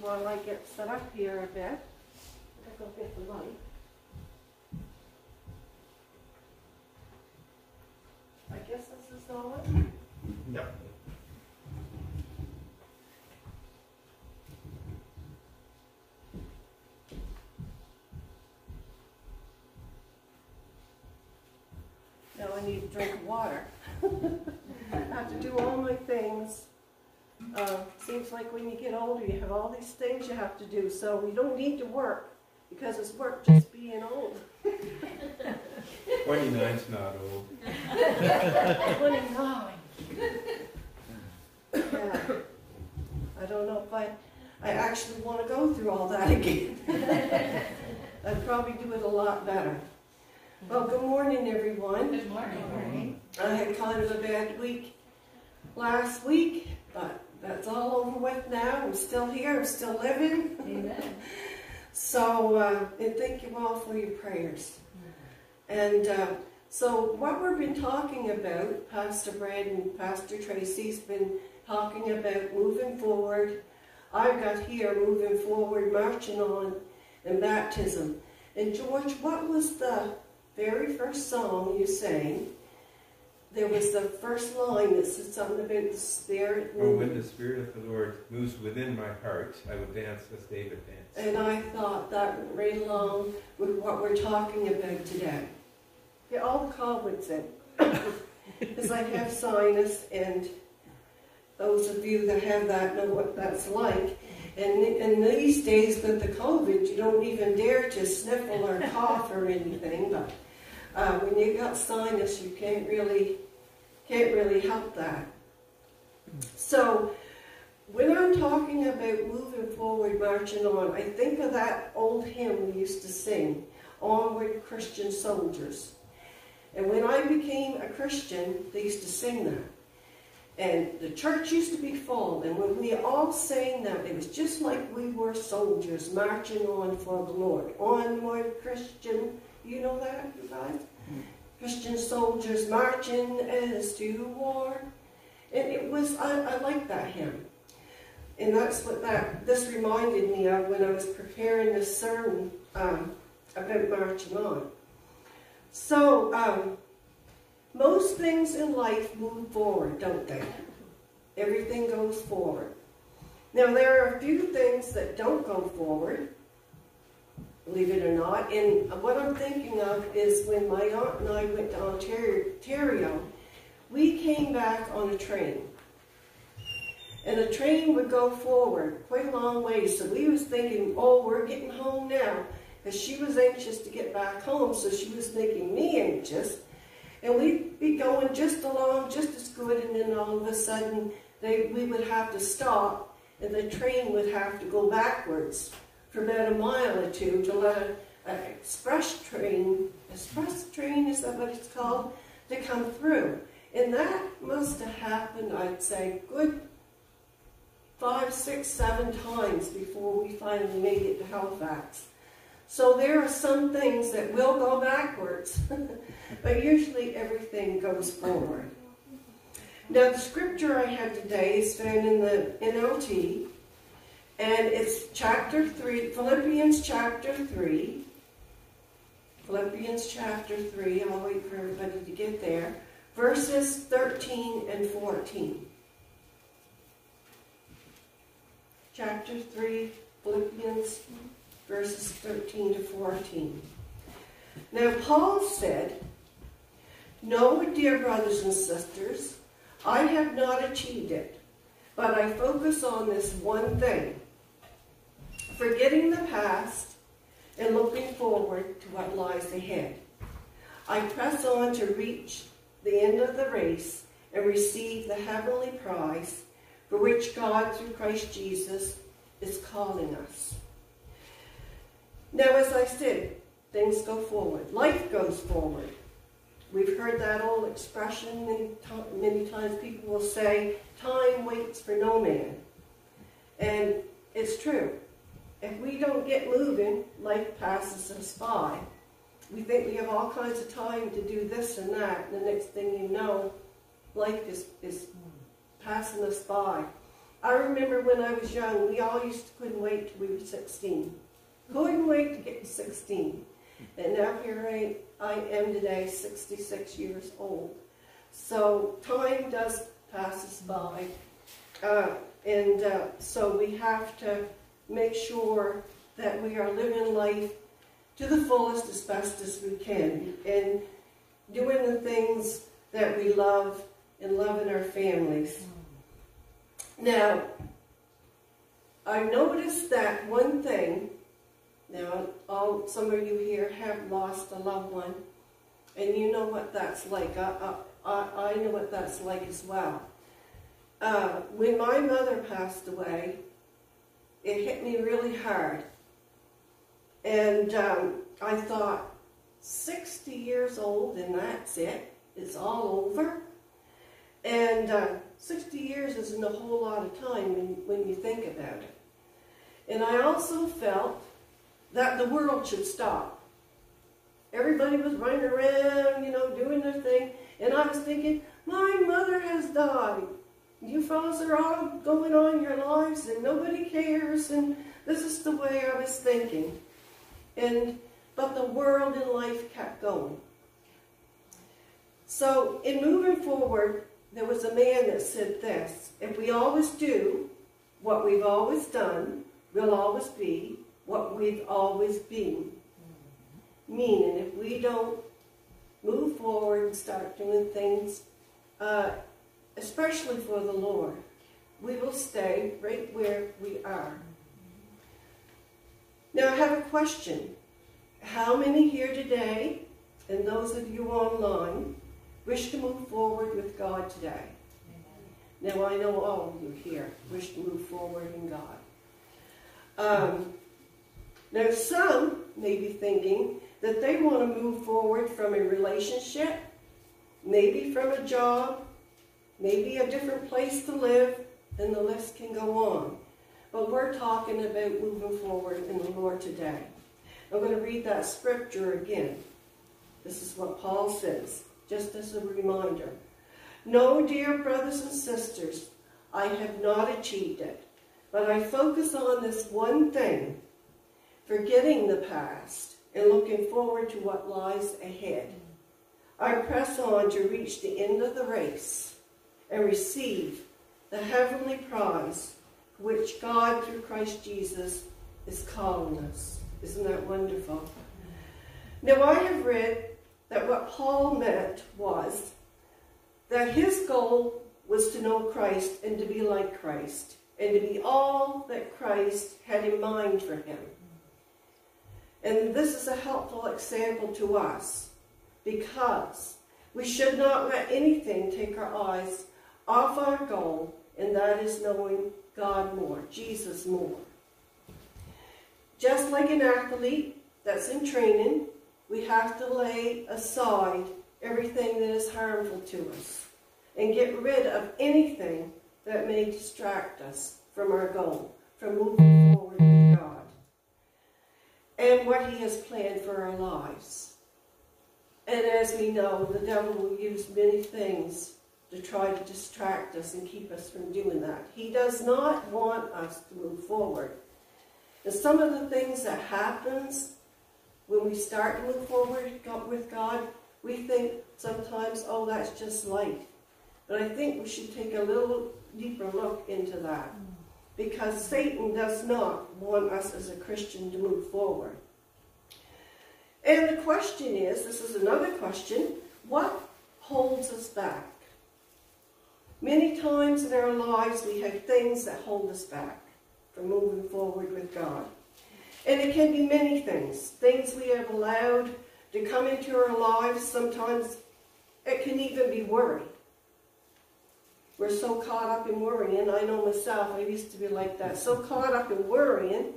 while I get set up here a bit. I'll go get the light. I guess this is all it. Yep. Now I need a drink of water. I have to do all my things. Seems like when you get older, you have all these things you have to do, so we don't need to work because it's work just being old. 29's not old. 29. Yeah. I don't know if I, I actually want to go through all that again. I'd probably do it a lot better. Well, good morning, everyone. Good morning. I had kind of a bad week last week, but that's all over with now. I'm still here, I'm still living. Amen. So, uh, and thank you all for your prayers. And uh, so, what we've been talking about, Pastor Brad and Pastor Tracy's been talking about moving forward. I've got here moving forward, marching on, and baptism. And George, what was the very first song you sang? There was the first line that said something about the Spirit. Oh, when the Spirit of the Lord moves within my heart, I will dance as David danced. And I thought that went right along with what we're talking about today. Yeah, all the comments in. Because I have sinus, and those of you that have that know what that's like. And in these days with the COVID, you don't even dare to sniffle or cough or anything. But uh, when you got sinus, you can't really can't really help that. So when I'm talking about moving forward, marching on, I think of that old hymn we used to sing, Onward Christian Soldiers. And when I became a Christian, they used to sing that. And the church used to be full, and when we all sang that, it was just like we were soldiers marching on for the Lord. Onward Christian, you know that, guys? Christian soldiers marching as to war. And it was, I, I like that hymn. And that's what that this reminded me of when I was preparing this sermon um, about marching on. So, um, most things in life move forward, don't they? Everything goes forward. Now, there are a few things that don't go forward, believe it or not. And what I'm thinking of is when my aunt and I went to Ontario, we came back on a train. And the train would go forward quite a long way. So we was thinking, oh, we're getting home now. Because she was anxious to get back home, so she was making me anxious. And we'd be going just along just as good, and then all of a sudden they, we would have to stop, and the train would have to go backwards for about a mile or two to let an uh, express train, express train, is that what it's called, to come through. And that must have happened, I'd say, good five, six, seven times before we finally made it to Halifax. So there are some things that will go backwards, but usually everything goes forward. Now the scripture I have today is found in the NLT, and it's chapter 3, Philippians chapter 3. Philippians chapter 3, I'll wait for everybody to get there. Verses 13 and 14. Chapter 3, Philippians, verses 13 to 14. Now Paul said, No, dear brothers and sisters, I have not achieved it, but I focus on this one thing forgetting the past and looking forward to what lies ahead. I press on to reach the end of the race and receive the heavenly prize for which God, through Christ Jesus, is calling us. Now, as I said, things go forward. Life goes forward. We've heard that old expression many, many times. People will say, time waits for no man. And it's true. If we don't get moving, life passes us by. We think we have all kinds of time to do this and that, and the next thing you know, life is, is passing us by. I remember when I was young, we all used to couldn't wait till we were 16. Couldn't wait to get to 16. And now here I, I am today, 66 years old. So time does pass us by. Uh, and uh, so we have to make sure that we are living life to the fullest as best as we can and doing the things that we love and loving our families. Now, I noticed that one thing, now all, some of you here have lost a loved one, and you know what that's like. I, I, I know what that's like as well. Uh, when my mother passed away, it hit me really hard. And um, I thought, 60 years old and that's it? It's all over? And uh, 60 years isn't a whole lot of time when, when you think about it. And I also felt that the world should stop. Everybody was running around, you know, doing their thing. And I was thinking, my mother has died. You fellas are all going on your lives and nobody cares. And this is the way I was thinking. And but the world and life kept going. So in moving forward, there was a man that said this, if we always do what we've always done, we'll always be what we've always been. Meaning, if we don't move forward and start doing things, uh, especially for the Lord, we will stay right where we are. Now, I have a question. How many here today, and those of you online, wish to move forward with God today? Now, I know all of you here wish to move forward in God. Um, now, some may be thinking that they want to move forward from a relationship, maybe from a job, maybe a different place to live, and the list can go on. But we're talking about moving forward in the Lord today. I'm going to read that scripture again. This is what Paul says, just as a reminder. No, dear brothers and sisters, I have not achieved it, but I focus on this one thing, forgetting the past and looking forward to what lies ahead. I press on to reach the end of the race and receive the heavenly prize which God, through Christ Jesus, is calling us. Isn't that wonderful? Now, I have read that what Paul meant was that his goal was to know Christ and to be like Christ and to be all that Christ had in mind for him. And this is a helpful example to us because we should not let anything take our eyes off our goal, and that is knowing God more, Jesus more. Just like an athlete that's in training, we have to lay aside everything that is harmful to us and get rid of anything that may distract us from our goal, from moving forward with God and what He has planned for our lives. And as we know, the devil will use many things to try to distract us and keep us from doing that. He does not want us to move forward. And some of the things that happens when we start to move forward with God, we think sometimes, oh, that's just light. But I think we should take a little deeper look into that. Because Satan does not want us as a Christian to move forward. And the question is, this is another question, what holds us back? Many times in our lives we have things that hold us back from moving forward with God. And it can be many things. Things we have allowed to come into our lives. Sometimes it can even be worry. We're so caught up in worrying. I know myself, I used to be like that. So caught up in worrying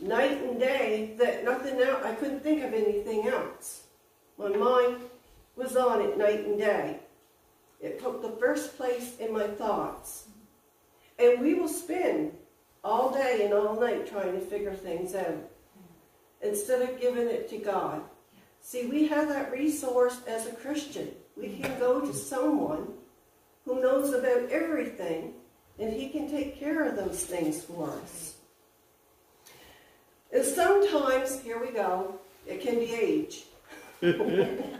night and day that nothing else, I couldn't think of anything else. My mind was on it night and day. It took the first place in my thoughts. And we will spend all day and all night trying to figure things out instead of giving it to God. See, we have that resource as a Christian. We can go to someone who knows about everything And He can take care of those things for us. And sometimes, here we go, it can be age.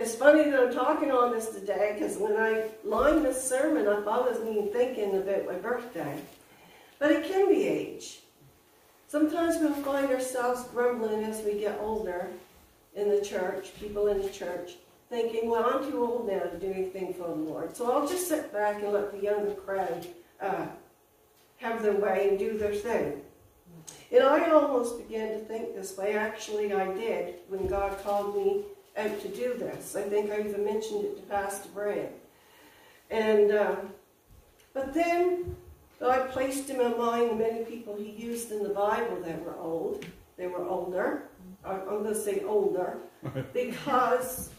it's funny that I'm talking on this today because when I lined this sermon up, I wasn't even thinking about my birthday. But it can be age. Sometimes we'll find ourselves grumbling as we get older in the church, people in the church, thinking, well, I'm too old now to do anything for the Lord. So I'll just sit back and let the younger crowd uh, have their way and do their thing. And I almost began to think this way. Actually, I did when God called me out to do this. I think I even mentioned it to Pastor Brad. And, uh, but then God placed in my mind many people he used in the Bible that were old. They were older. I'm going to say older because,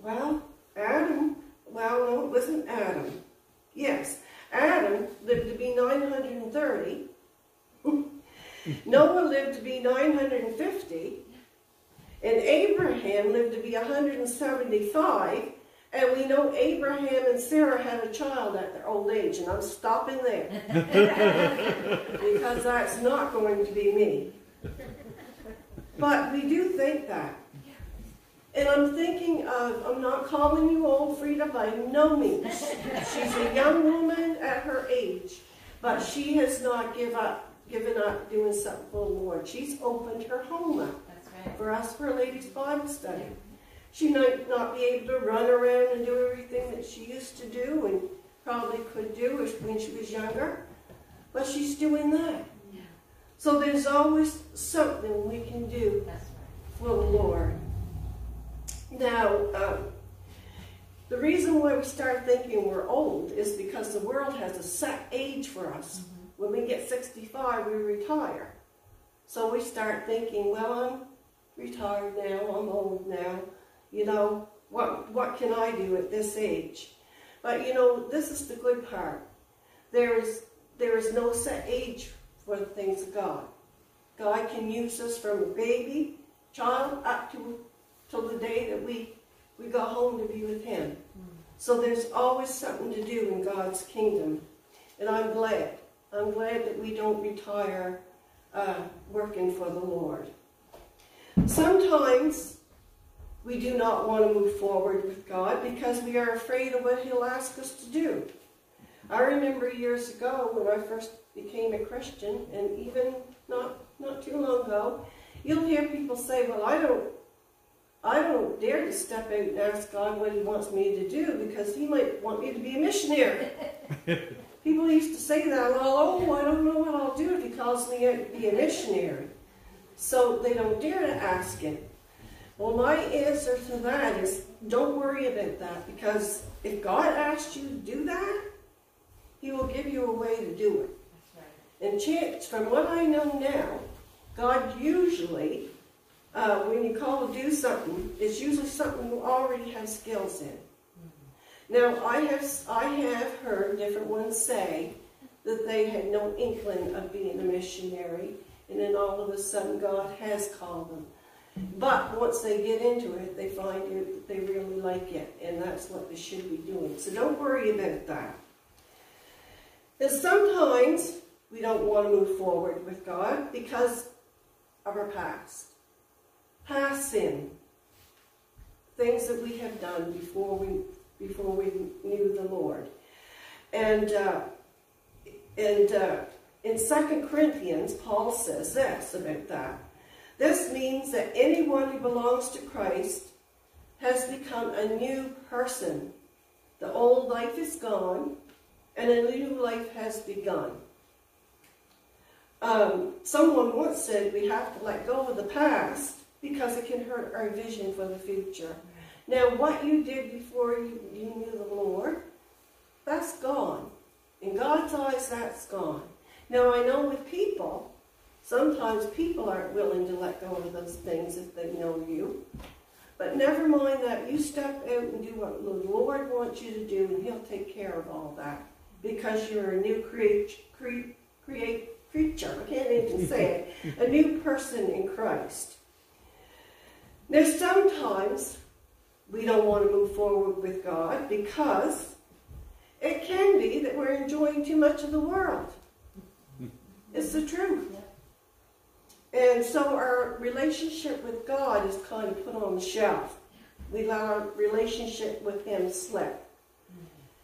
well, Adam, well, no, it wasn't Adam. Yes, Adam lived to be 930. Noah lived to be 950. And Abraham lived to be 175. And we know Abraham and Sarah had a child at their old age, and I'm stopping there. because that's not going to be me. But we do think that. And I'm thinking of, I'm not calling you old, Frida, by no means. She's a young woman at her age, but she has not give up, given up doing something for the Lord. She's opened her home up. For us for a ladies' Bible study. She might not be able to run around and do everything that she used to do and probably could do when she was younger, but she's doing that. Yeah. So there's always something we can do right. for the Lord. Now, um, the reason why we start thinking we're old is because the world has a set age for us. When we get 65, we retire. So we start thinking, well, I'm retired now, I'm old now. You know, what, what can I do at this age? But you know, this is the good part. There is, there is no set age for the things of God. God can use us from a baby, child, up to till the day that we, we go home to be with Him. So there's always something to do in God's kingdom. And I'm glad. I'm glad that we don't retire uh, working for the Lord. Sometimes we do not want to move forward with God because we are afraid of what He'll ask us to do. I remember years ago when I first became a Christian, and even not not too long ago, you'll hear people say, "Well, I don't, I don't dare to step out and ask God what He wants me to do because He might want me to be a missionary." people used to say that, "Well, oh, I don't know what I'll do if He calls me to be a missionary," so they don't dare to ask Him. Well, my answer to that is don't worry about that because if God asked you to do that, He will give you a way to do it. That's right. And chance, from what I know now, God usually, uh, when you call to do something, it's usually something you already have skills in. Now, I have I have heard different ones say that they had no inkling of being a missionary, and then all of a sudden God has called them. But once they get into it, they find that they really like it, and that's what they should be doing. So don't worry about that. And sometimes we don't want to move forward with God because of our past. Past sin. Things that we have done before we before we knew the Lord. And uh, and uh, in 2 Corinthians, Paul says this about that. This means that anyone who belongs to Christ has become a new person. The old life is gone, and a new life has begun. Um, someone once said we have to let go of the past because it can hurt our vision for the future. Now, what you did before you, you knew the Lord, that's gone. In God's eyes, that's gone. Now, I know with people, sometimes people aren't willing to let go of those things if they know you. But never mind that. You step out and do what the Lord wants you to do, and He'll take care of all that because you're a new create, create, create, creature. I can't even say it. A new person in Christ. Now, sometimes we don't want to move forward with God because It can be that we're enjoying too much of the world. It's the truth. And so our relationship with God is kind of put on the shelf. We let our relationship with Him slip.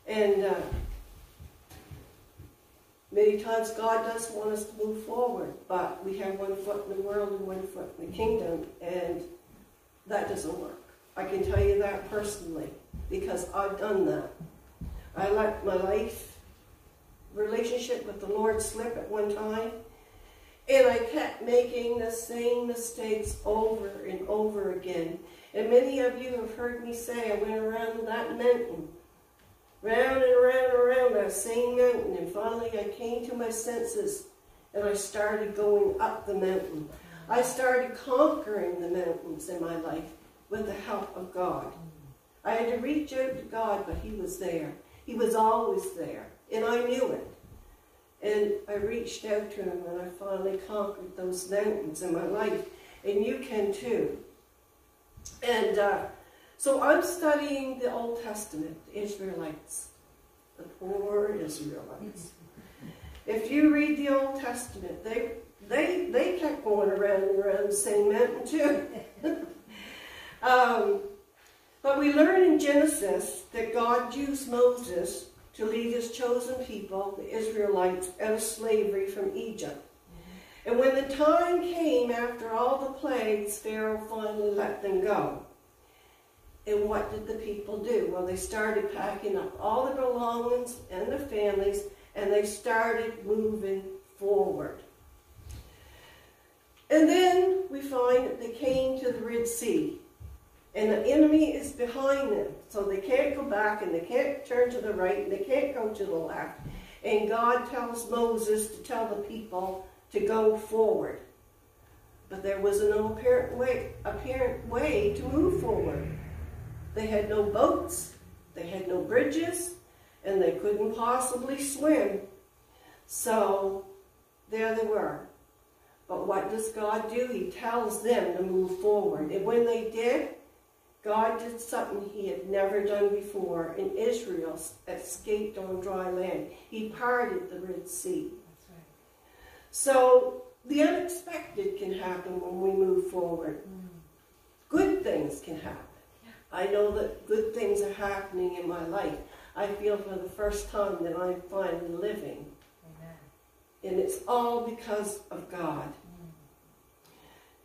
And uh, many times God does want us to move forward, but we have one foot in the world and one foot in the kingdom, and that doesn't work. I can tell you that personally because I've done that. I let my life relationship with the Lord slip at one time, and I kept making the same mistakes over and over again. And many of you have heard me say I went around that mountain, round and around and around that same mountain, and finally I came to my senses and I started going up the mountain. I started conquering the mountains in my life with the help of God. I had to reach out to God, but He was there. He was always there, and I knew it. And I reached out to Him, and I finally conquered those mountains in my life, and you can too. And uh, so I'm studying the Old Testament, the Israelites, the poor Israelites. If you read the Old Testament, they they they kept going around and around the same mountain too. um, but we learn in Genesis that God used Moses to lead his chosen people, the Israelites, out of slavery from Egypt. And when the time came after all the plagues, Pharaoh finally let them go. And what did the people do? Well, they started packing up all their belongings and their families, and they started moving forward. And then we find that they came to the Red Sea. And the enemy is behind them. So they can't go back and they can't turn to the right and they can't go to the left. And God tells Moses to tell the people to go forward. But there was no apparent way, apparent way to move forward. They had no boats, they had no bridges, and they couldn't possibly swim. So there they were. But what does God do? He tells them to move forward. And when they did, God did something he had never done before, and Israel escaped on dry land. He parted the Red Sea. Right. So the unexpected can happen when we move forward. Mm. Good things can happen. Yeah. I know that good things are happening in my life. I feel for the first time that I'm finally living. Amen. And it's all because of God.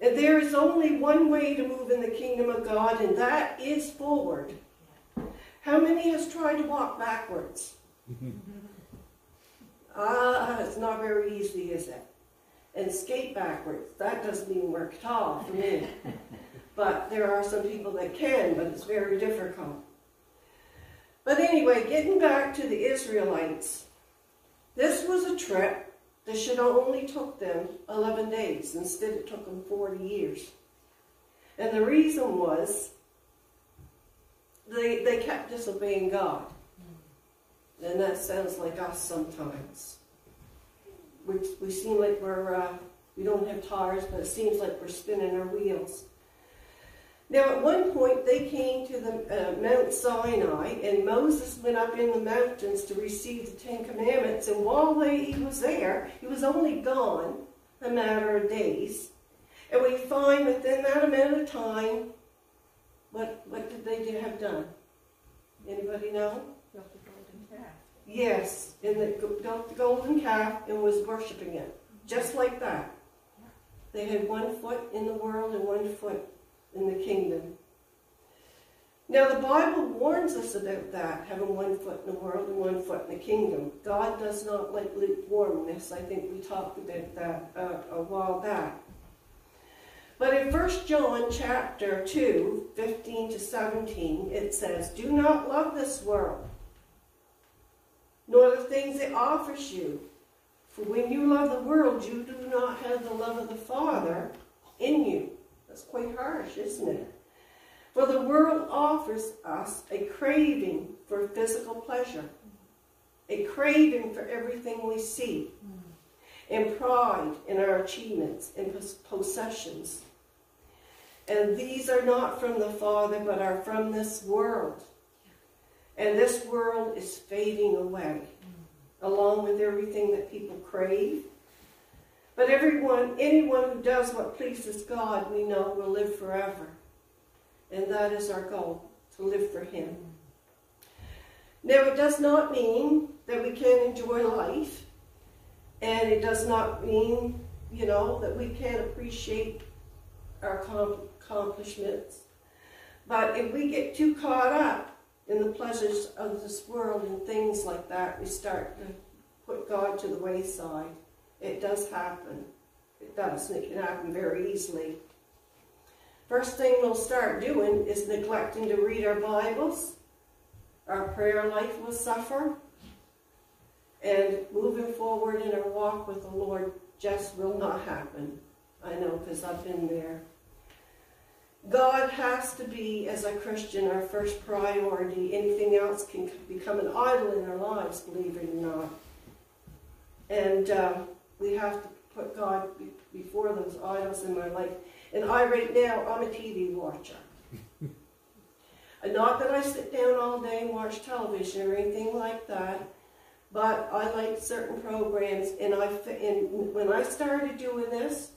And there is only one way to move in the kingdom of God, and that is forward. How many has tried to walk backwards? Ah, it's not very easy, is it? And skate backwards, that doesn't even work at all for me. but there are some people that can, but it's very difficult. But anyway, getting back to the Israelites, this was a trip this should only took them 11 days. Instead, it took them 40 years. And the reason was they, they kept disobeying God. And that sounds like us sometimes. We, we seem like we're, uh, we don't have tires, but it seems like we're spinning our wheels. Now, at one point, they came to the uh, Mount Sinai, and Moses went up in the mountains to receive the Ten Commandments. And while they, he was there, he was only gone a matter of days. And we find within that amount of time, what what did they have done? Anybody know? Built the golden calf. Yes, and they built the golden calf and was worshiping it, just like that. They had one foot in the world and one foot in the kingdom. Now, the Bible warns us about that, having one foot in the world and one foot in the kingdom. God does not like lukewarmness. I think we talked about that uh, a while back. But in 1 John chapter 2, 15 to 17, it says, Do not love this world, nor the things it offers you. For when you love the world, you do not have the love of the Father in you. That's quite harsh, isn't it? For the world offers us a craving for physical pleasure, a craving for everything we see, and pride in our achievements and possessions. And these are not from the Father, but are from this world. And this world is fading away, along with everything that people crave. But everyone, anyone who does what pleases God, we know will live forever. And that is our goal, to live for Him. Now, it does not mean that we can't enjoy life, and it does not mean, you know, that we can't appreciate our accomplishments. But if we get too caught up in the pleasures of this world and things like that, we start to put God to the wayside. It does happen. It does, it can happen very easily. First thing we'll start doing is neglecting to read our Bibles. Our prayer life will suffer. And moving forward in our walk with the Lord just will not happen. I know because I've been there. God has to be, as a Christian, our first priority. Anything else can become an idol in our lives, believe it or not. And uh, we have to put God before those idols in my life. And I, right now, I'm a TV watcher. and not that I sit down all day and watch television or anything like that, but I like certain programs. And I, and when I started doing this,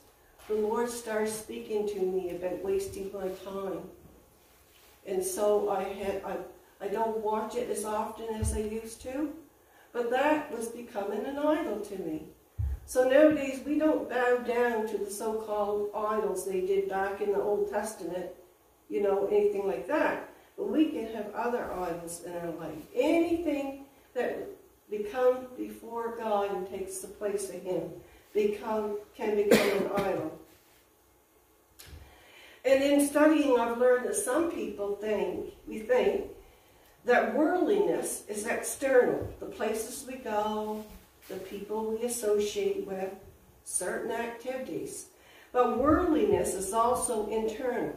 the Lord started speaking to me about wasting my time. And so I had I, I don't watch it as often as I used to, but that was becoming an idol to me. So nowadays we don't bow down to the so-called idols they did back in the Old Testament, you know, anything like that. But we can have other idols in our life. Anything that becomes before God and takes the place of Him become can become an idol. And in studying, I've learned that some people think, we think, that worldliness is external. The places we go, the people we associate with, certain activities. But worldliness is also internal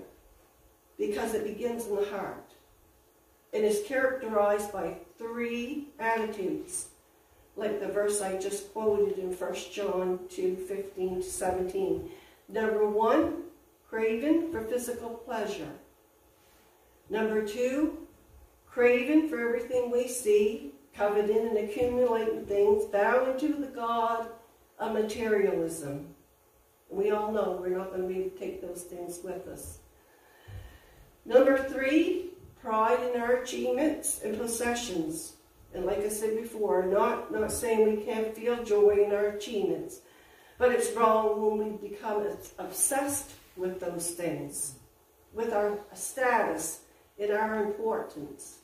because it begins in the heart. It is characterized by three attitudes like the verse I just quoted in 1 John 2 15 to 17. Number one, craving for physical pleasure. Number two, craving for everything we see, coveting and accumulating things, bowing to the God of materialism. We all know we're not going to be able to take those things with us. Number three, pride in our achievements and possessions. And like I said before, not, not saying we can't feel joy in our achievements, but it's wrong when we become obsessed with those things, with our status, and our importance.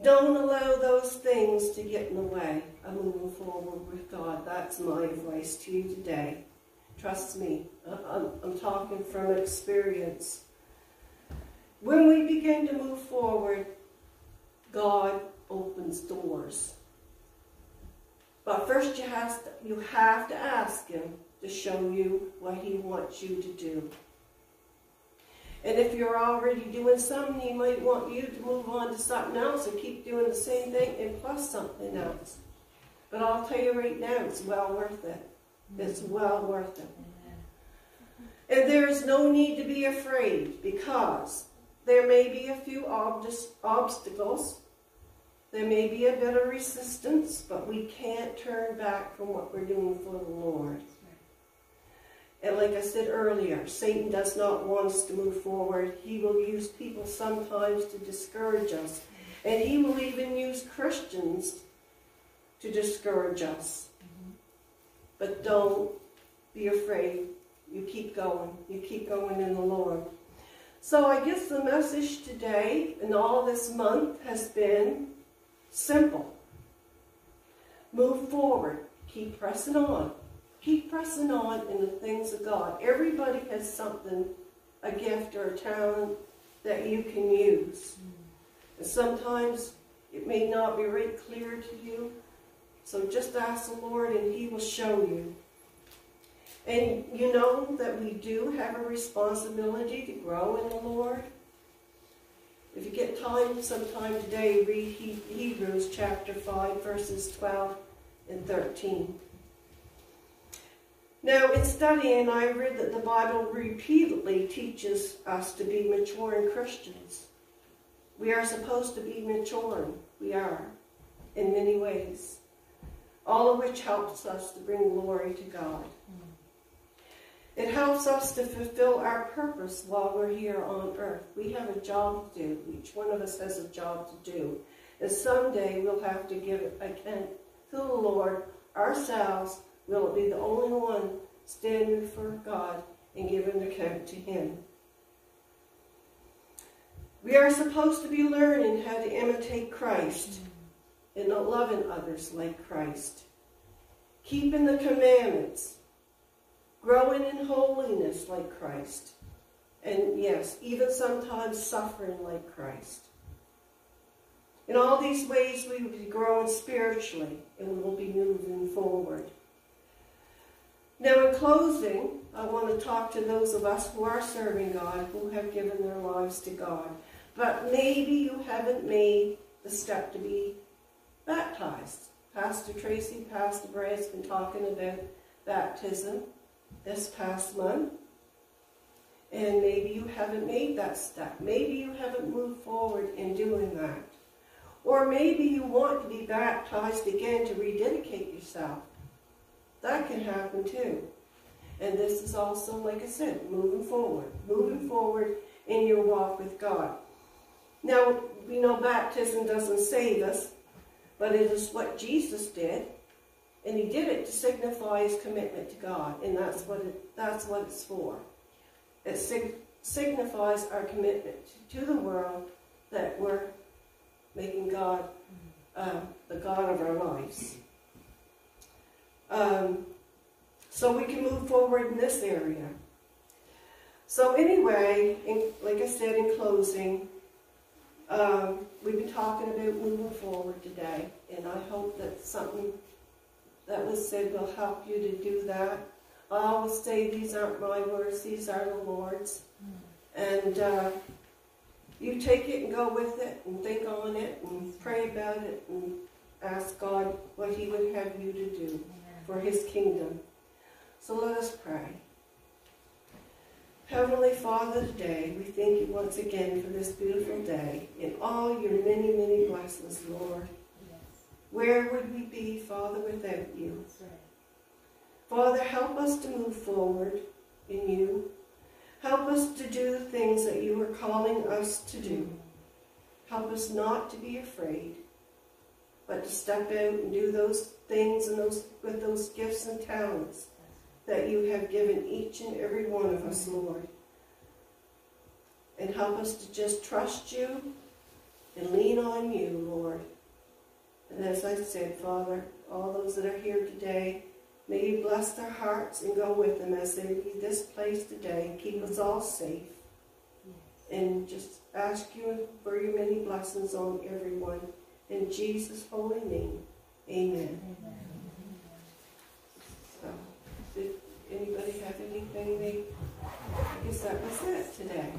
Don't allow those things to get in the way of moving forward with God. That's my advice to you today. Trust me, I'm, I'm talking from experience. When we begin to move forward, God opens doors. But first you have to, you have to ask him to show you what he wants you to do. And if you're already doing something, he might want you to move on to something else and keep doing the same thing and plus something else. But I'll tell you right now, it's well worth it. It's mm-hmm. well worth it. And there is no need to be afraid because there may be a few obstacles there may be a bit of resistance, but we can't turn back from what we're doing for the Lord. And like I said earlier, Satan does not want us to move forward. He will use people sometimes to discourage us. And he will even use Christians to discourage us. But don't be afraid. You keep going. You keep going in the Lord. So I guess the message today and all this month has been Simple. Move forward. Keep pressing on. Keep pressing on in the things of God. Everybody has something, a gift or a talent that you can use. And sometimes it may not be right clear to you. So just ask the Lord and He will show you. And you know that we do have a responsibility to grow in the Lord. If you get time sometime today, read Hebrews chapter 5, verses 12 and 13. Now, in studying, I read that the Bible repeatedly teaches us to be maturing Christians. We are supposed to be maturing. We are, in many ways. All of which helps us to bring glory to God. It helps us to fulfill our purpose while we're here on earth. We have a job to do. Each one of us has a job to do. And someday we'll have to give account to the Lord ourselves. We'll be the only one standing before God and giving account to Him. We are supposed to be learning how to imitate Christ and not loving others like Christ. Keeping the commandments. Growing in holiness like Christ. And yes, even sometimes suffering like Christ. In all these ways, we will be growing spiritually and we will be moving forward. Now, in closing, I want to talk to those of us who are serving God, who have given their lives to God. But maybe you haven't made the step to be baptized. Pastor Tracy, Pastor Brad's been talking about baptism this past month. And maybe you haven't made that step. Maybe you haven't moved forward in doing that. Or maybe you want to be baptized again to rededicate yourself. That can happen too. And this is also, like I said, moving forward. Moving forward in your walk with God. Now, we know baptism doesn't save us, but it is what Jesus did. And he did it to signify his commitment to God. And that's what, it, that's what it's for. It sig signifies our commitment to the world that we're making God uh, the God of our lives. Um, so we can move forward in this area. So anyway, in, like I said in closing, um, we've been talking about moving forward today, and I hope that something that was said will help you to do that. I always say these aren't my words, these are the Lord's. And uh, you take it and go with it and think on it and pray about it and ask God what He would have you to do for His kingdom. So let us pray. Heavenly Father, today we thank you once again for this beautiful day and all your many, many blessings, Lord. Where would we be, Father, without you? Father, help us to move forward in you. Help us to do the things that you are calling us to do. Help us not to be afraid, but to step out and do those things and those with those gifts and talents that you have given each and every one of us, Lord. And help us to just trust you and lean on you, Lord. And as I said, Father, all those that are here today, may you bless their hearts and go with them as they leave this place today. Keep us all safe. And just ask you for your many blessings on everyone. In Jesus' holy name, amen. amen. So, did anybody have anything they, I guess that was it today.